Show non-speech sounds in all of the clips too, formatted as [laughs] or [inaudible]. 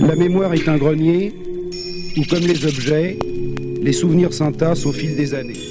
La mémoire est un grenier où, comme les objets, les souvenirs s'entassent au fil des années.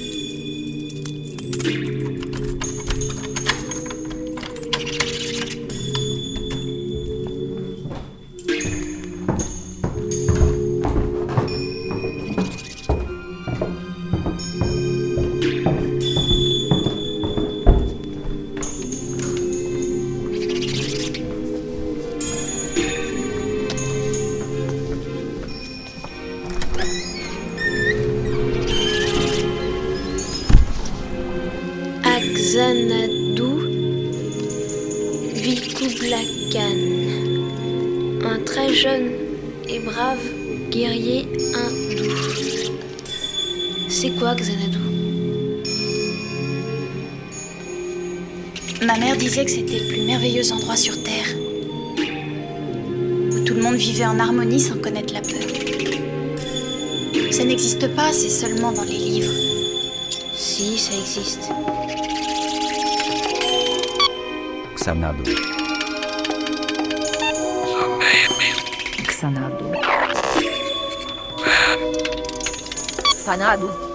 Estado.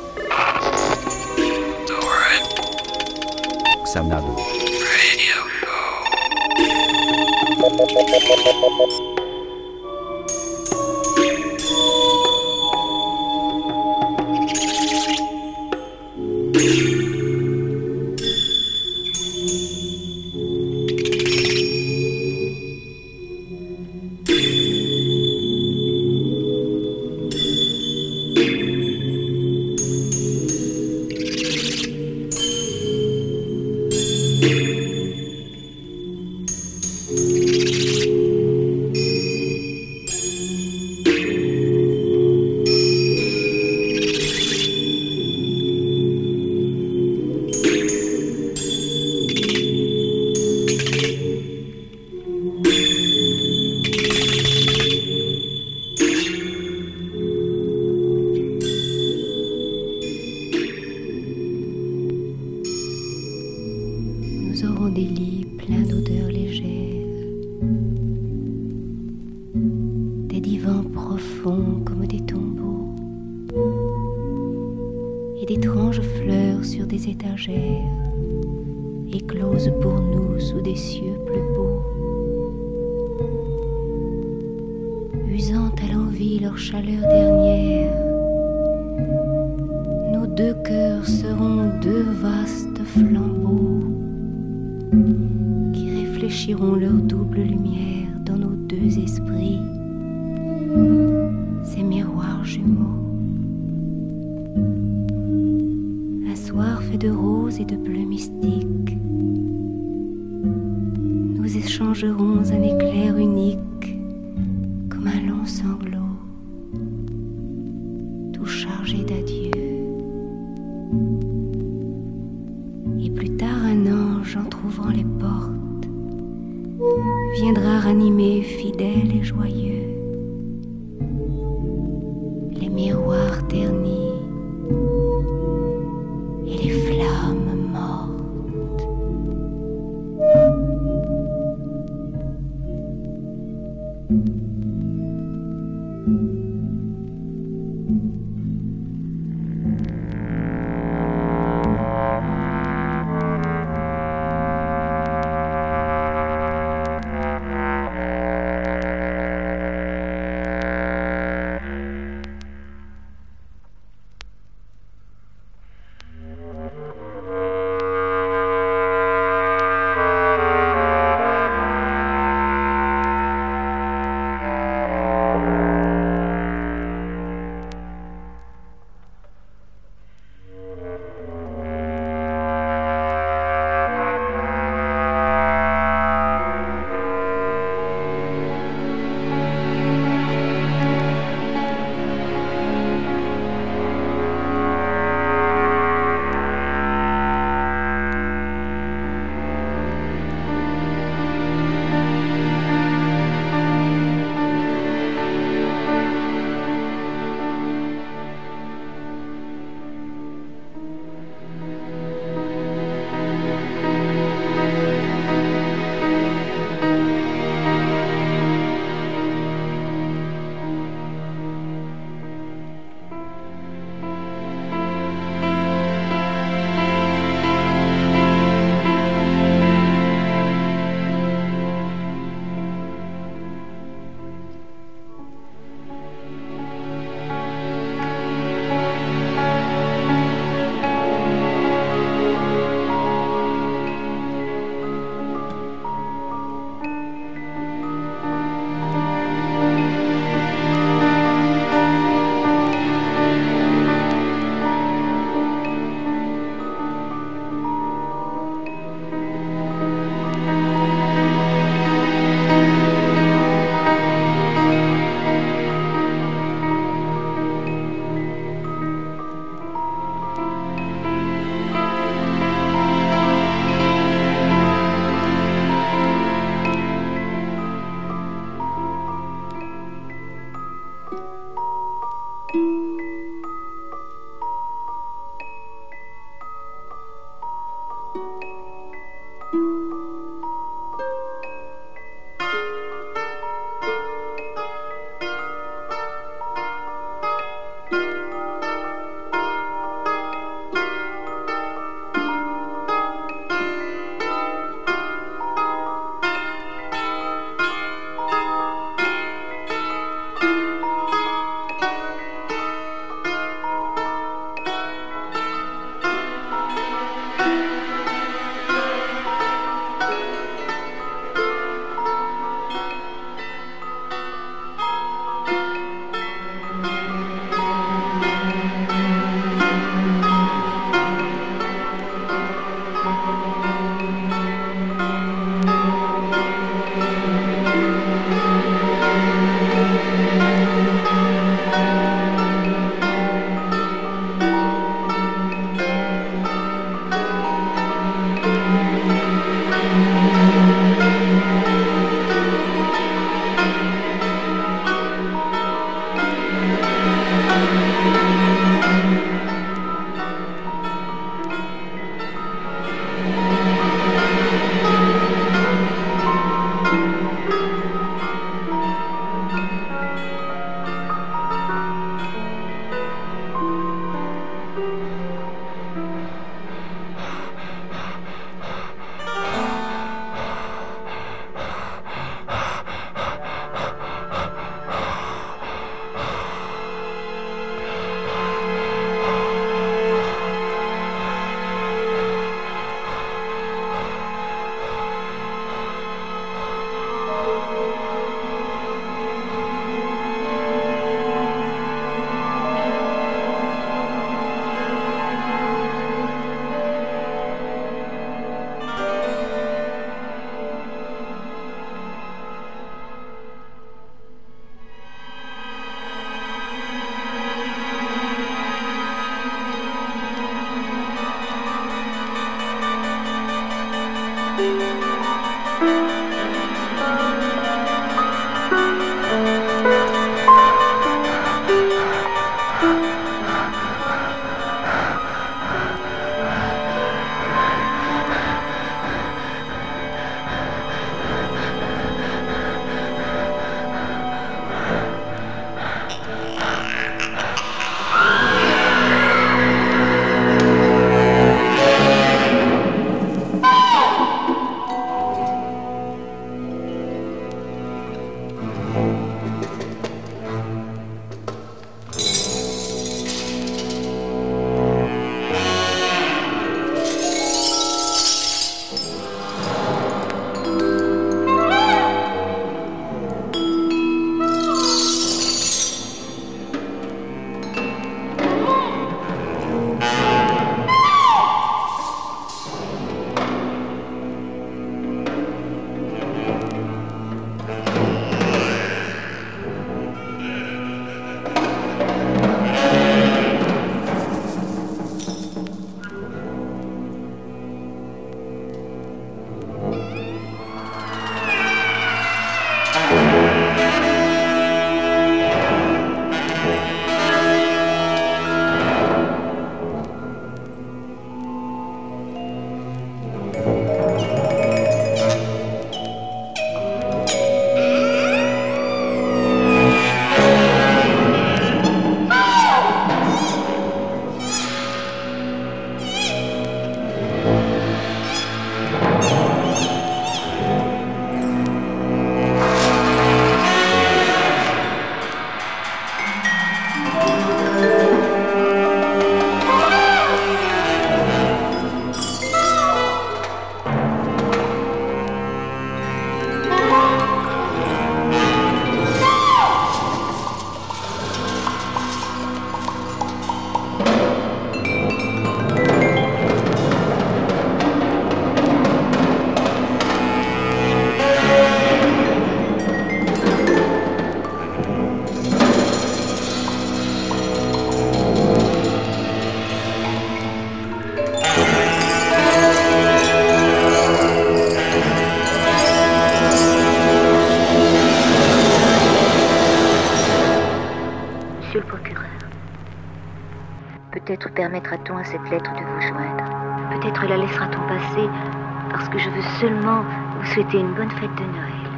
Souhaiter une bonne fête de Noël.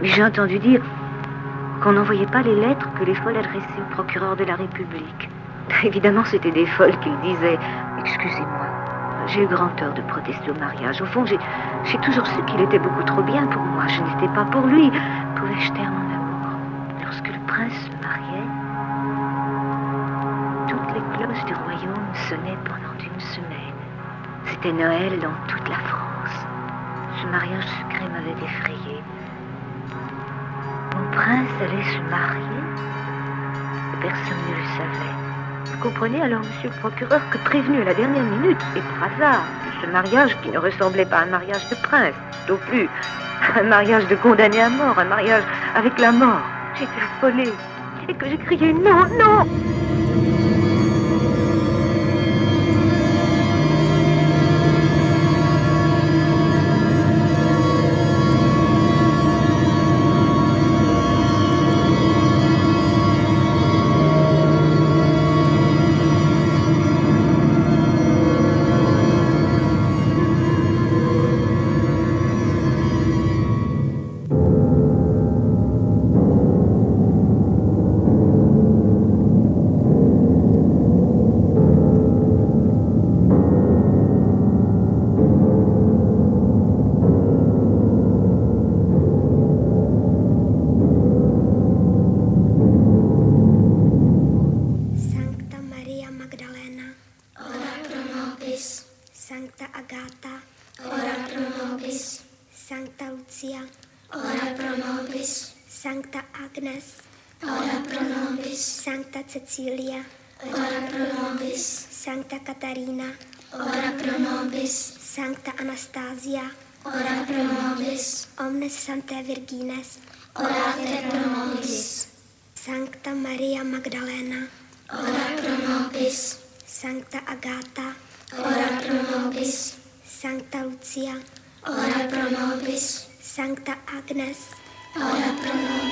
Mais j'ai entendu dire qu'on n'envoyait pas les lettres que les folles adressaient au procureur de la République. [laughs] Évidemment, c'était des folles qu'il disait. Excusez-moi, j'ai eu grand tort de protester au mariage. Au fond, j'ai toujours su qu'il était beaucoup trop bien pour moi. Je n'étais pas pour lui. Pouvais-je taire mon amour Lorsque le prince se mariait, les cloches du royaume sonnaient pendant une semaine. C'était Noël dans toute la France. Ce mariage secret m'avait effrayé. Mon prince allait se marier Personne ne le savait. Vous comprenez alors, monsieur le procureur, que prévenu à la dernière minute, et par hasard, ce mariage qui ne ressemblait pas à un mariage de prince, non plus [laughs] un mariage de condamné à mort, un mariage avec la mort, j'étais affolée, et que j'ai crié non, non Omnes Sanctae Virgines, orate pro nobis. Sancta Maria Magdalena, ora pro nobis. Sancta Agata, ora pro nobis. Sancta Lucia, ora pro nobis. Sancta Agnes, ora pro nobis.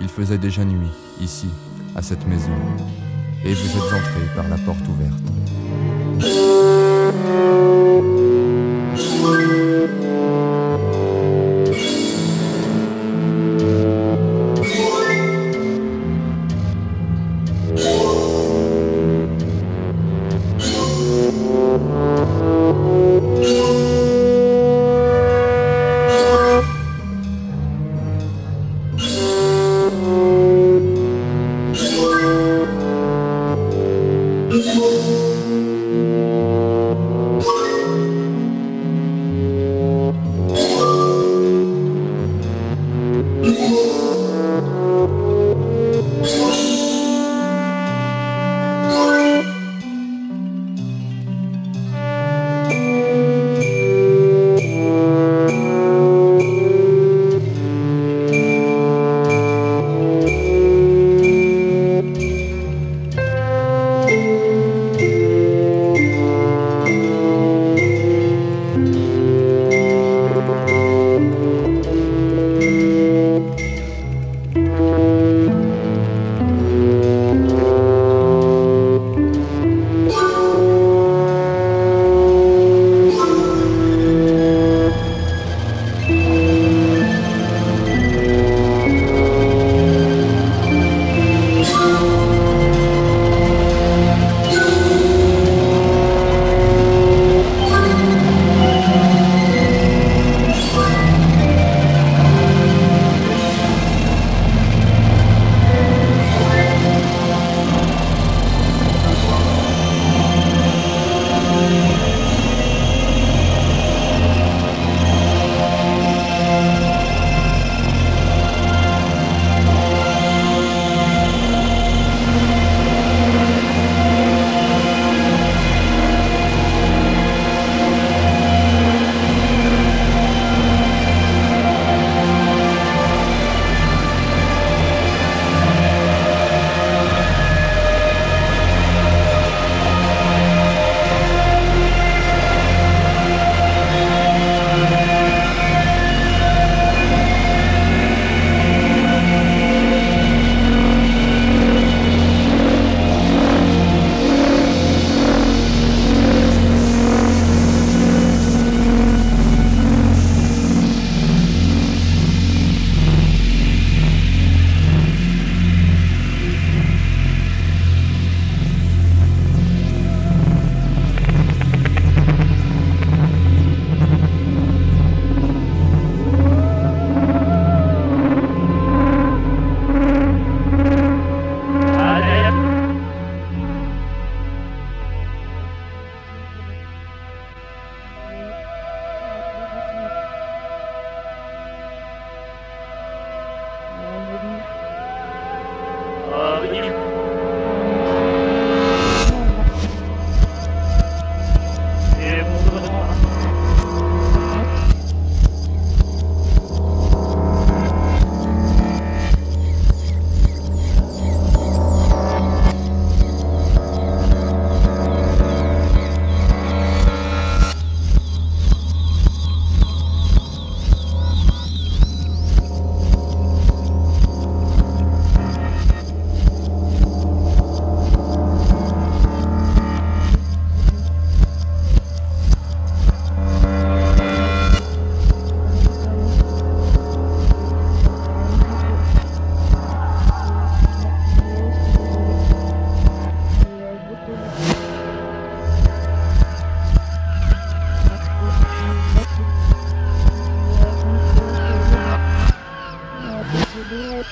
Il faisait déjà nuit, ici, à cette maison, et vous êtes entrés par la porte ouverte.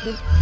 Thank you.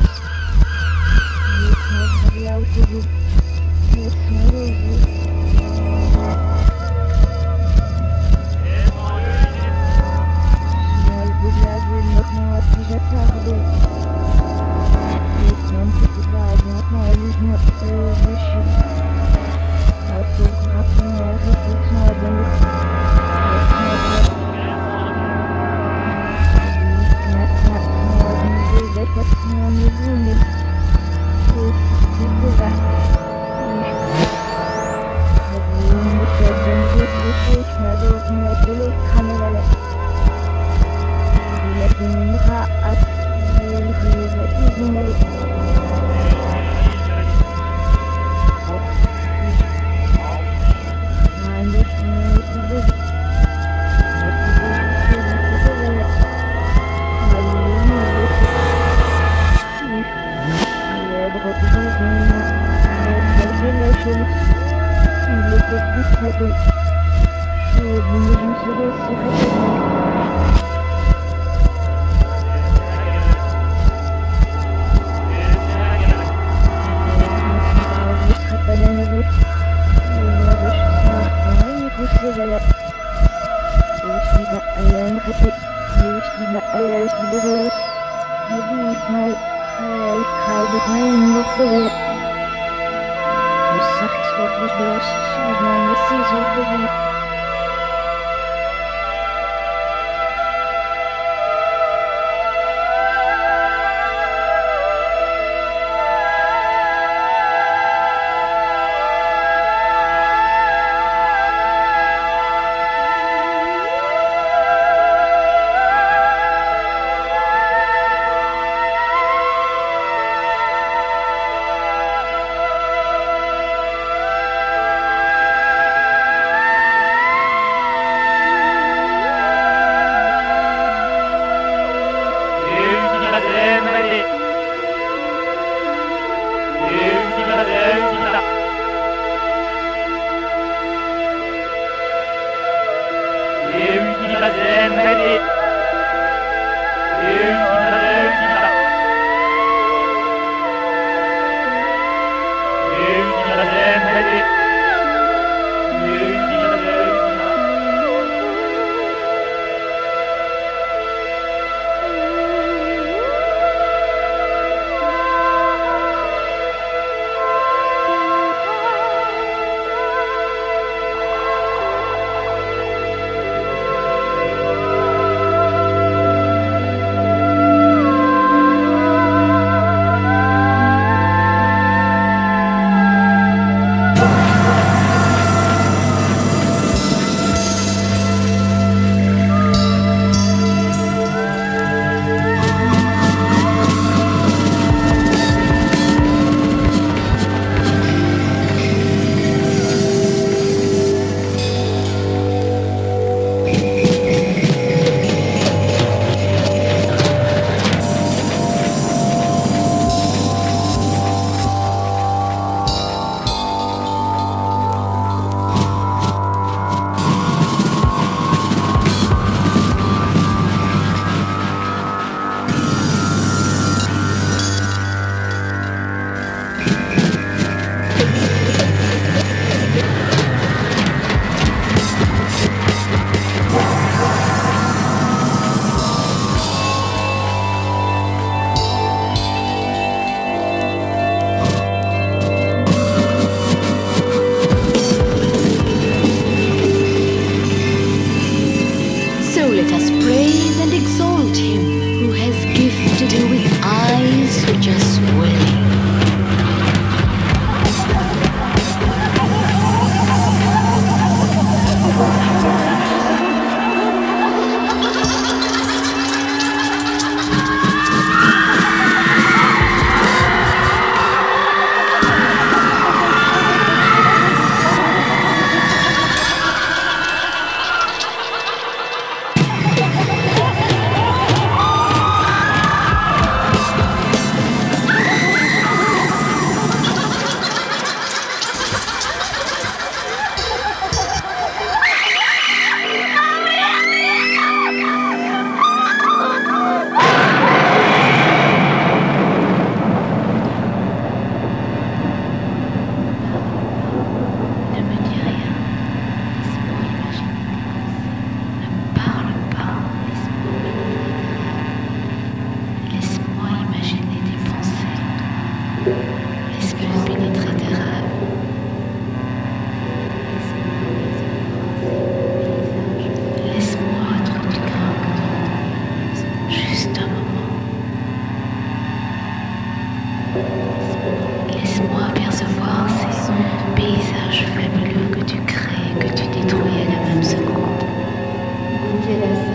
Angeles.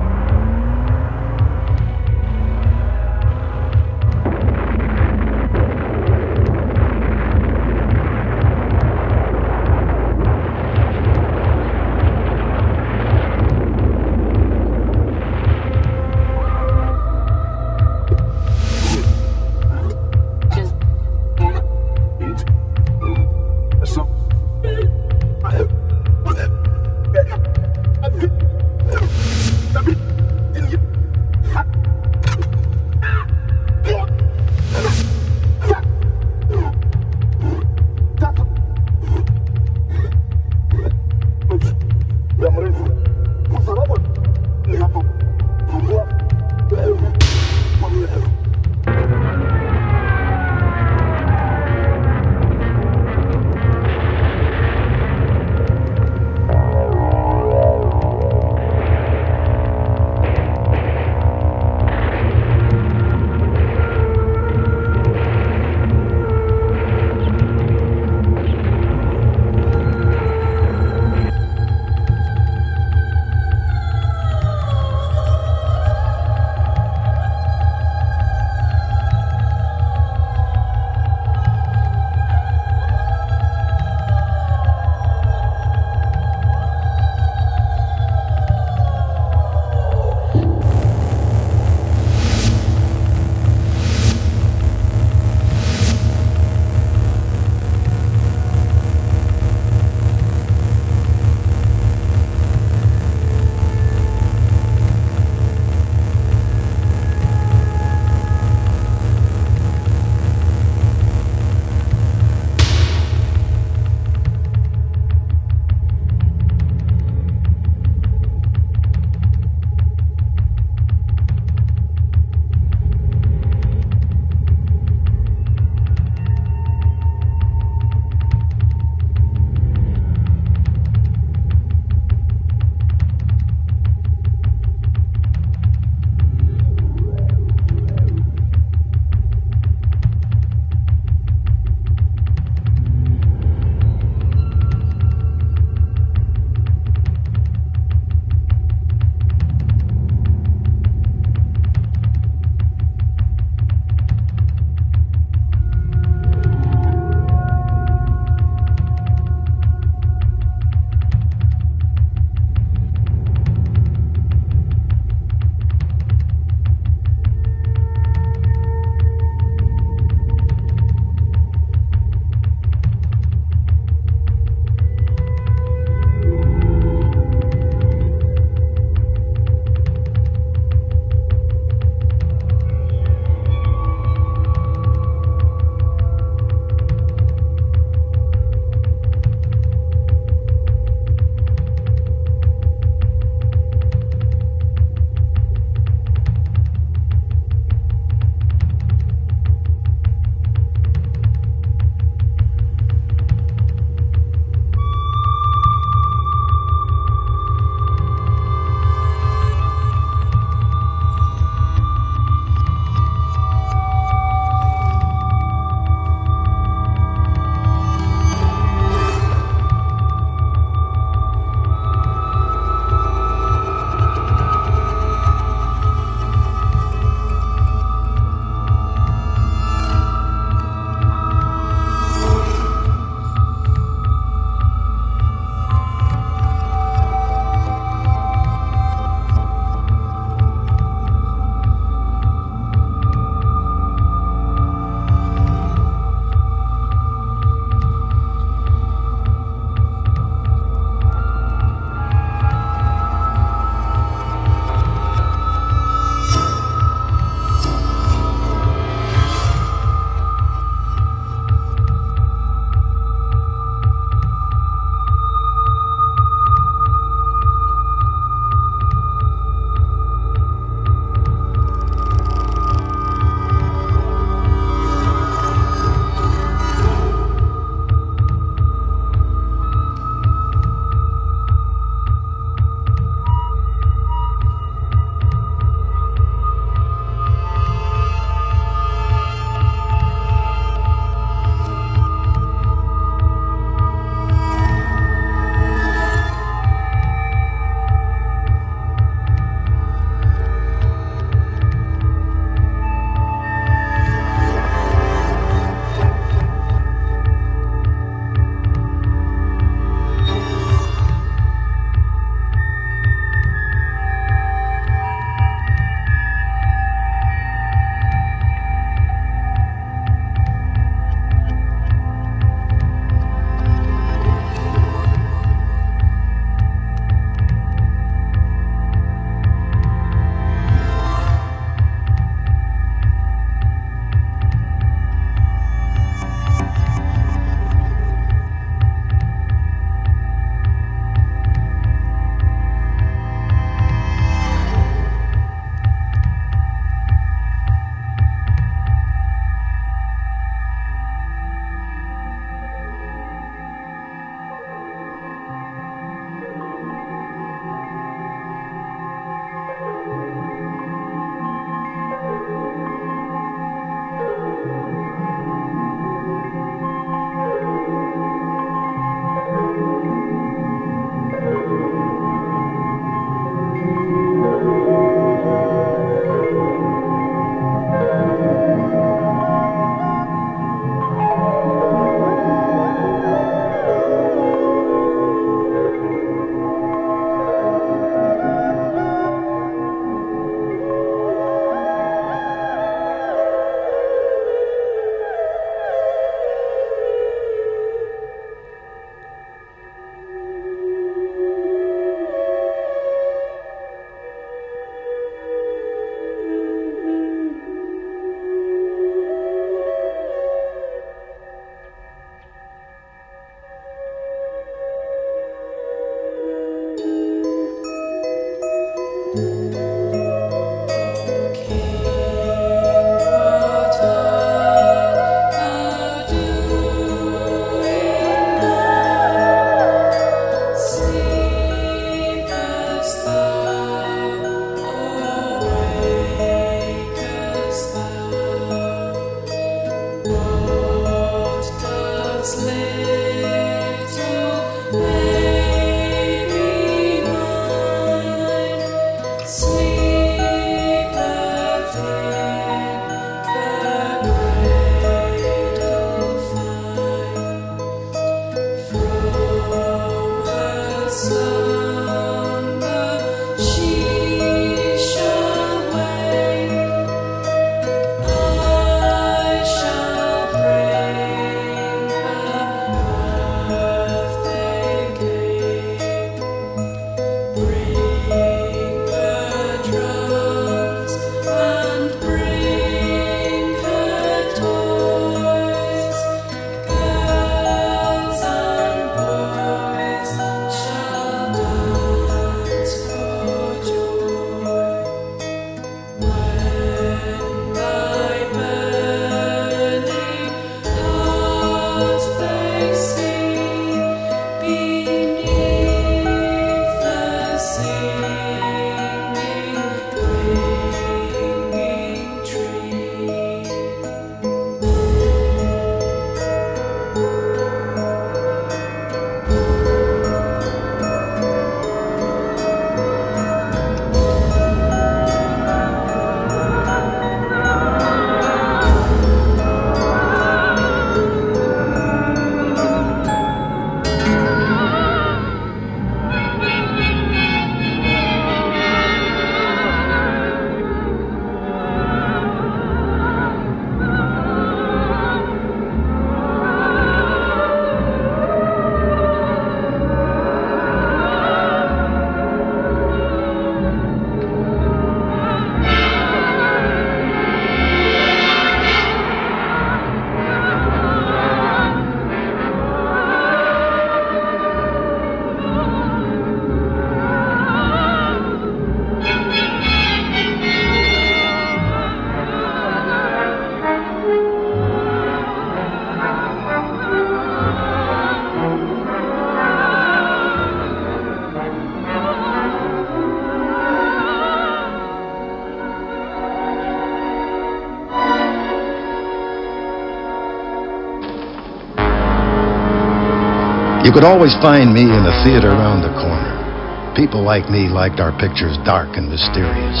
You could always find me in the theater around the corner. People like me liked our pictures dark and mysterious.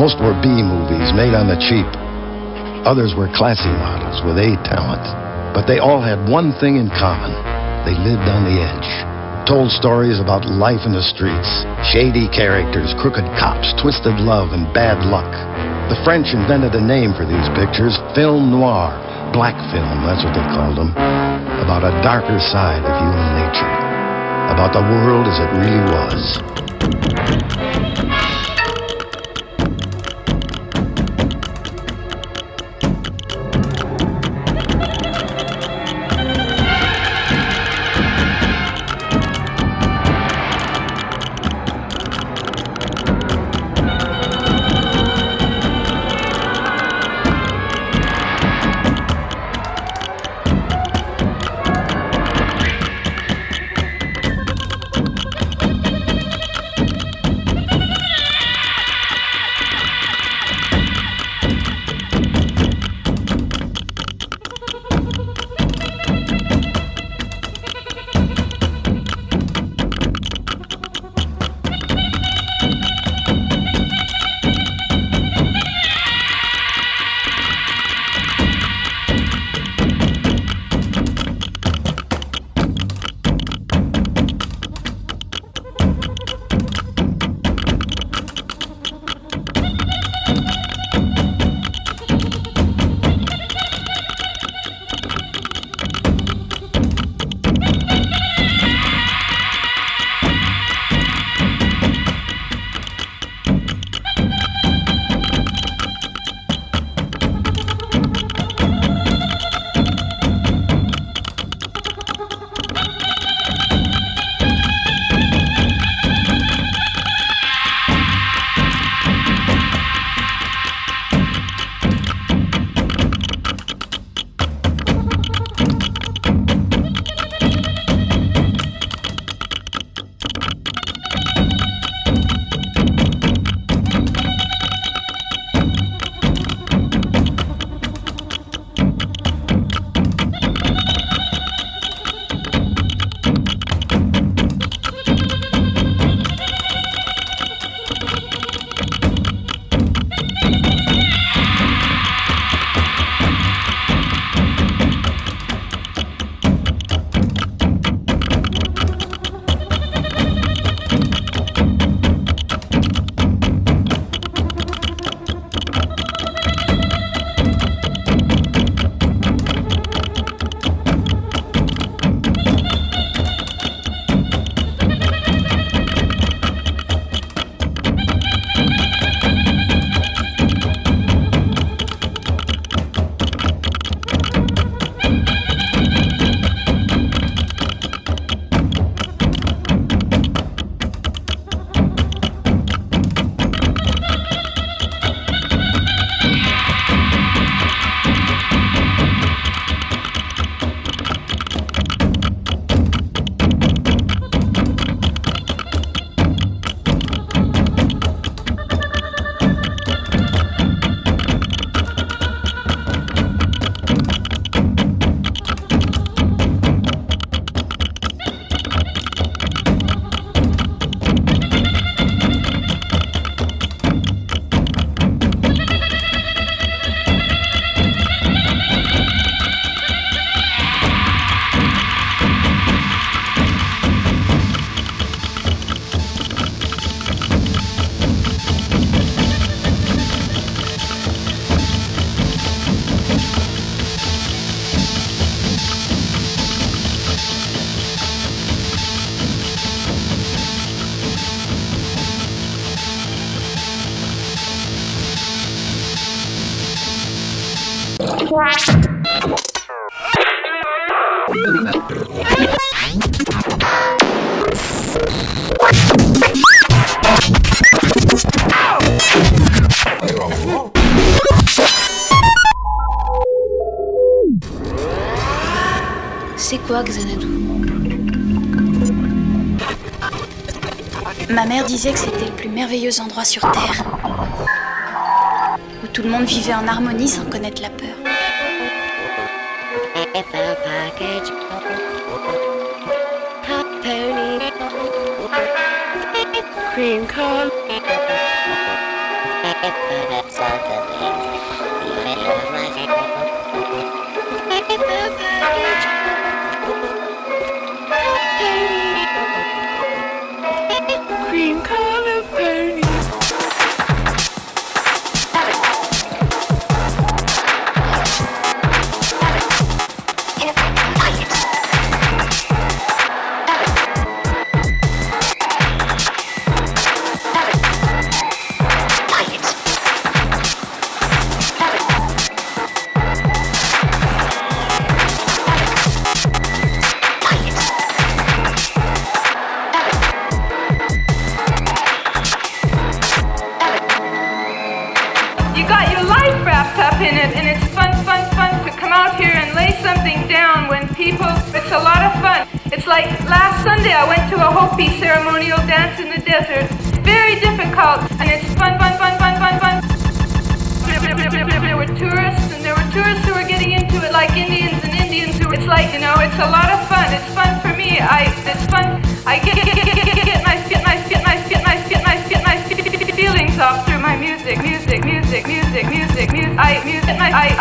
Most were B movies made on the cheap. Others were classy models with A talent. But they all had one thing in common. They lived on the edge. Told stories about life in the streets, shady characters, crooked cops, twisted love, and bad luck. The French invented a name for these pictures, film noir, black film, that's what they called them, about a darker side of human nature, about the world as it really was. merveilleux endroit sur Terre, où tout le monde vivait en harmonie sans connaître la peur.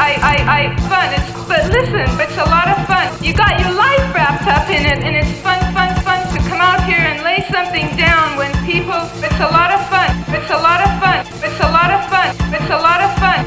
I, I, I, fun. It's, but listen, it's a lot of fun. You got your life wrapped up in it, and it's fun, fun, fun to come out here and lay something down when people. It's a lot of fun. It's a lot of fun. It's a lot of fun. It's a lot of fun.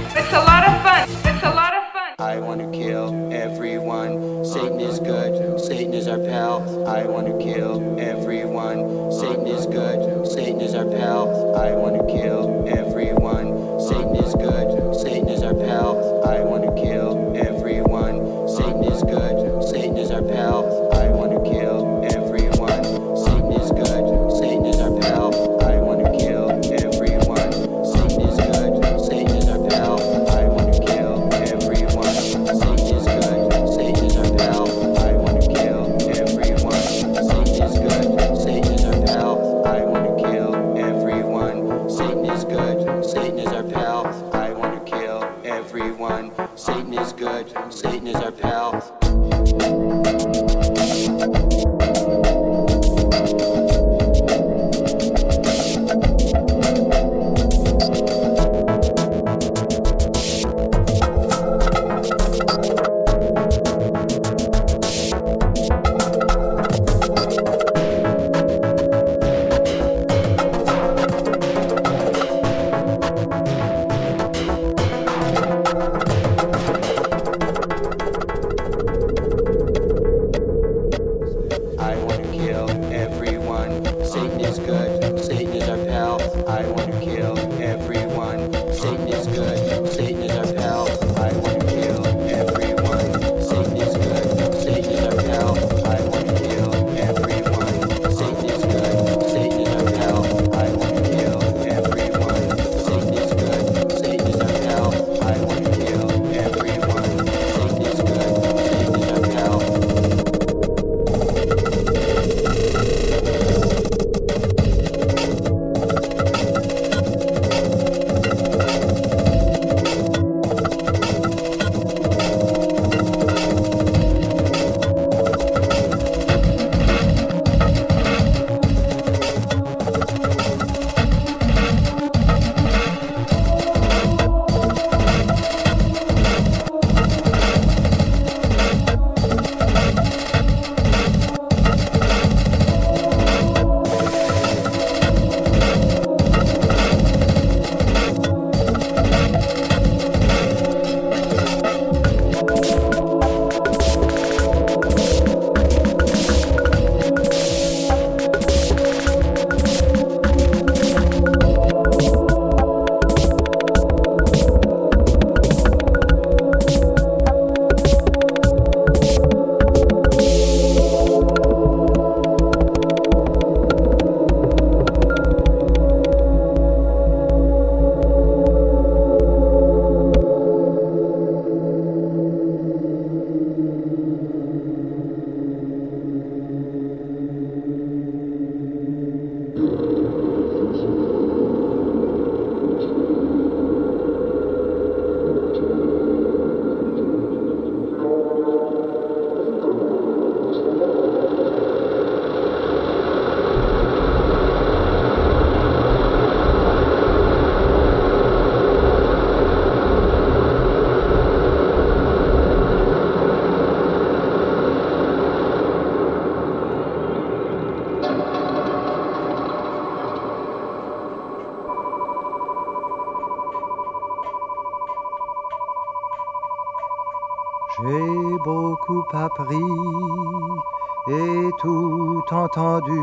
Et tout entendu.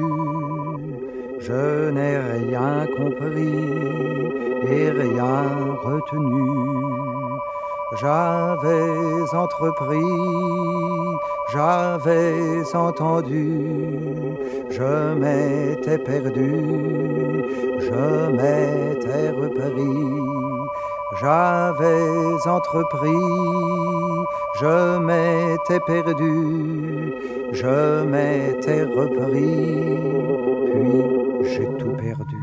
Je n'ai rien compris et rien retenu. J'avais entrepris, j'avais entendu, je m'étais perdu, je m'étais repris, j'avais entrepris, je m'étais perdu, je m'étais repris, puis j'ai tout perdu.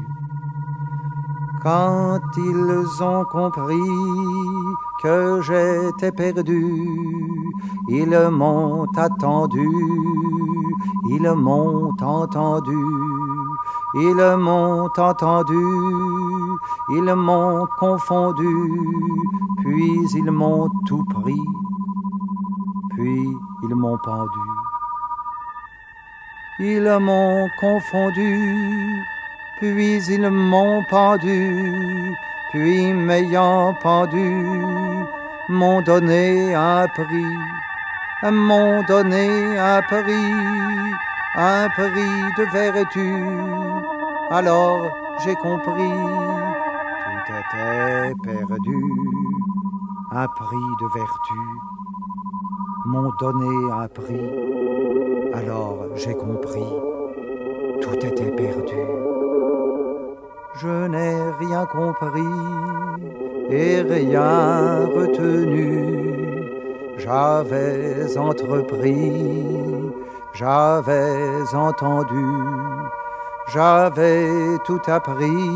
Quand ils ont compris que j'étais perdu, ils m'ont attendu, ils m'ont entendu, ils m'ont entendu, ils m'ont confondu, puis ils m'ont tout pris, puis ils m'ont pendu. Ils m'ont confondu, puis ils m'ont pendu, puis m'ayant pendu, m'ont donné un prix, m'ont donné un prix, un prix de vertu. Alors j'ai compris, tout était perdu, un prix de vertu, m'ont donné un prix. Alors j'ai compris, tout était perdu. Je n'ai rien compris et rien retenu. J'avais entrepris, j'avais entendu, j'avais tout appris.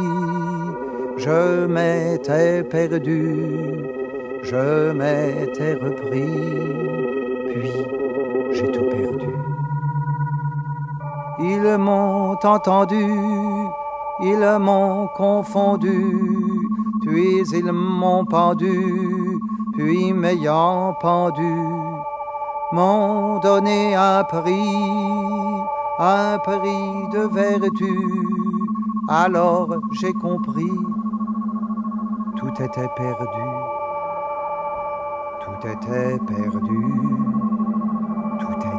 Je m'étais perdu, je m'étais repris, puis j'ai tout perdu. Ils m'ont entendu ils m'ont confondu, puis ils m'ont pendu, puis m'ayant pendu, m'ont donné un prix, un prix de vertu. Alors j'ai compris, tout était perdu, tout était perdu, tout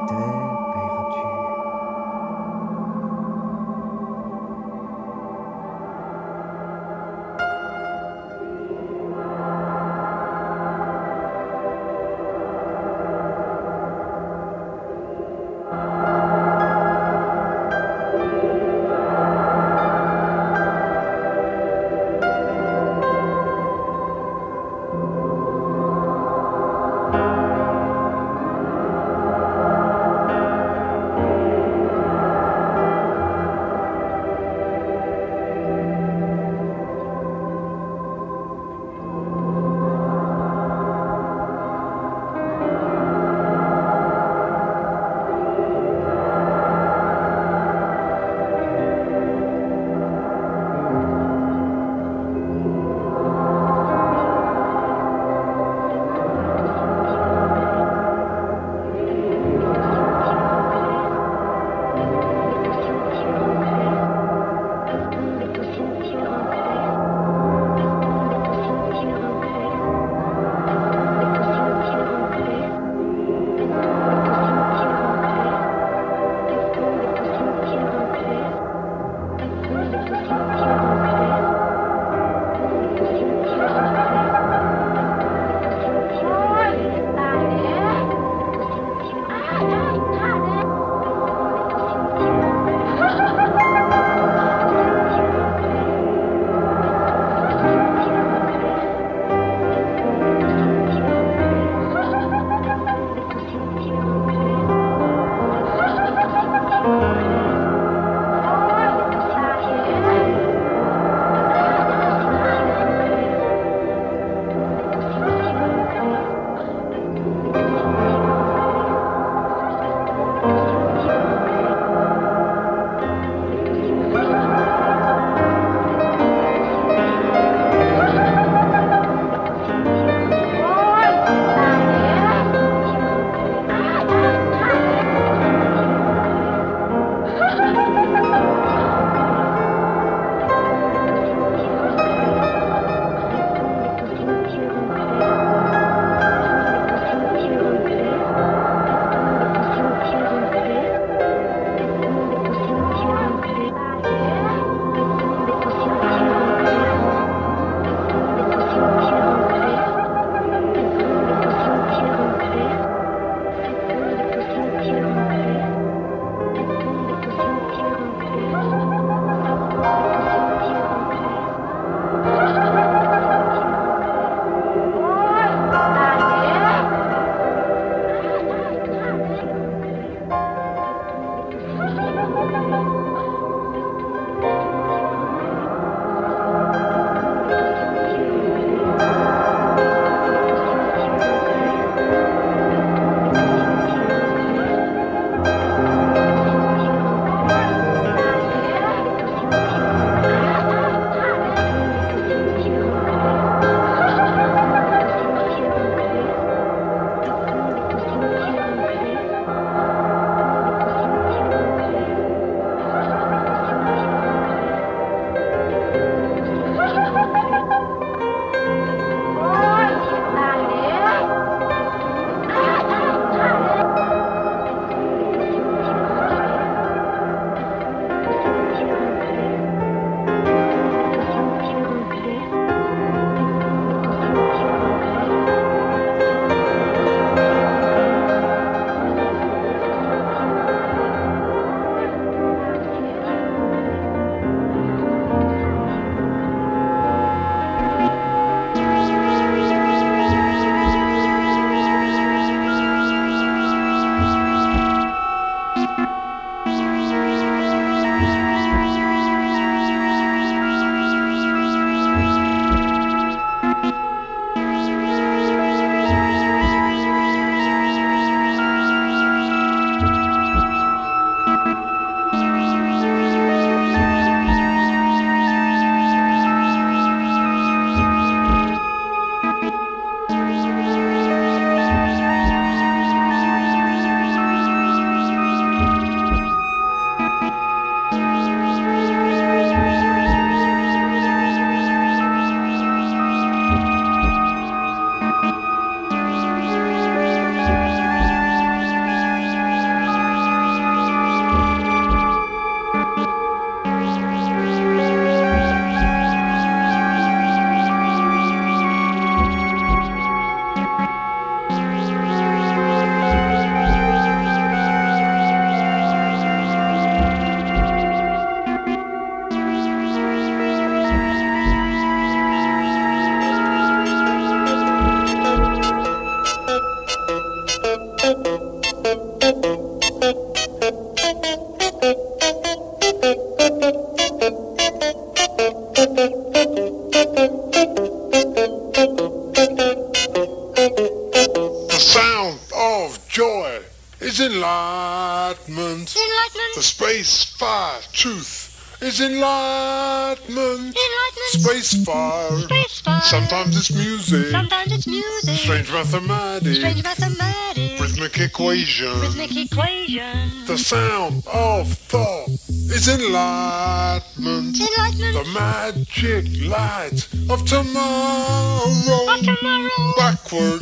enlightenment. Enlightenment. Space fire. Space fire. Sometimes it's music. Sometimes it's music. Strange mathematics. Strange mathematics. Rhythmic equation. Rhythmic equation. The sound of thought is enlightenment. Enlightenment. The magic light of tomorrow. Of tomorrow. Backward.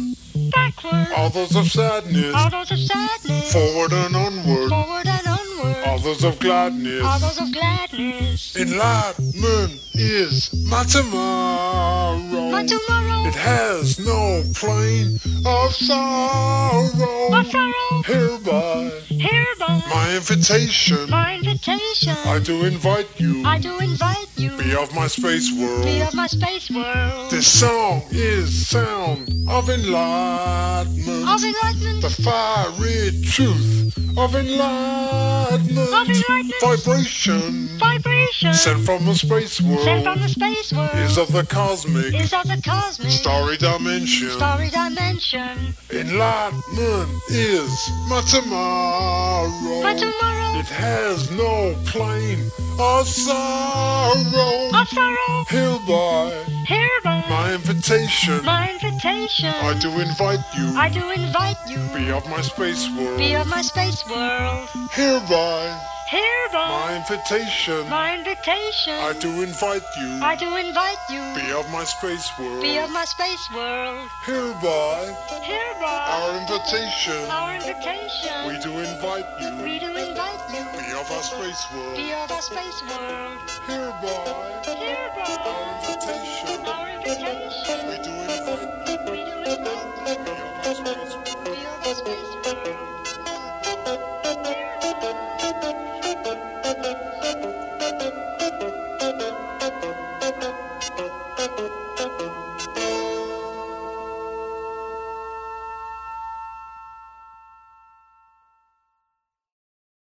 Backward. All those of sadness. All those of sadness. Forward and onward. Forward and onward. All those of gladness. All those of gladness. Enlightenment is my tomorrow. My tomorrow. It has no plane of sorrow. Of sorrow. Hereby. Hereby. My invitation. My invitation. I do invite you. I do invite you. Be of my space world. Be of my space world. This song is sound of enlightenment. Of enlightenment. The fiery truth of enlightenment. Of enlightenment. Vibration. Vibration. Sent from the space world. Sent from the space world. Is of the cosmic. Is of the cosmic. Starry dimension. Starry dimension. Enlightenment is my tomorrow. My tomorrow. It has no plane of sorrow. Of sorrow. Hereby. Hereby. My invitation. My invitation. I do invite you. I do invite you. Be of my space world. Be of my space world. Hereby. Hereby. My invitation. My invitation. I do invite you. I do invite you. Be of my space world. Be of my space world. Hereby. Hereby. Our invitation. Our invitation. We do invite you. We do invite you. Be of our space world. Be of our space world. Hereby. Hereby. Our invitation. Our invitation. We do invite you. We do invite you. Be of our space world. Be of our space world.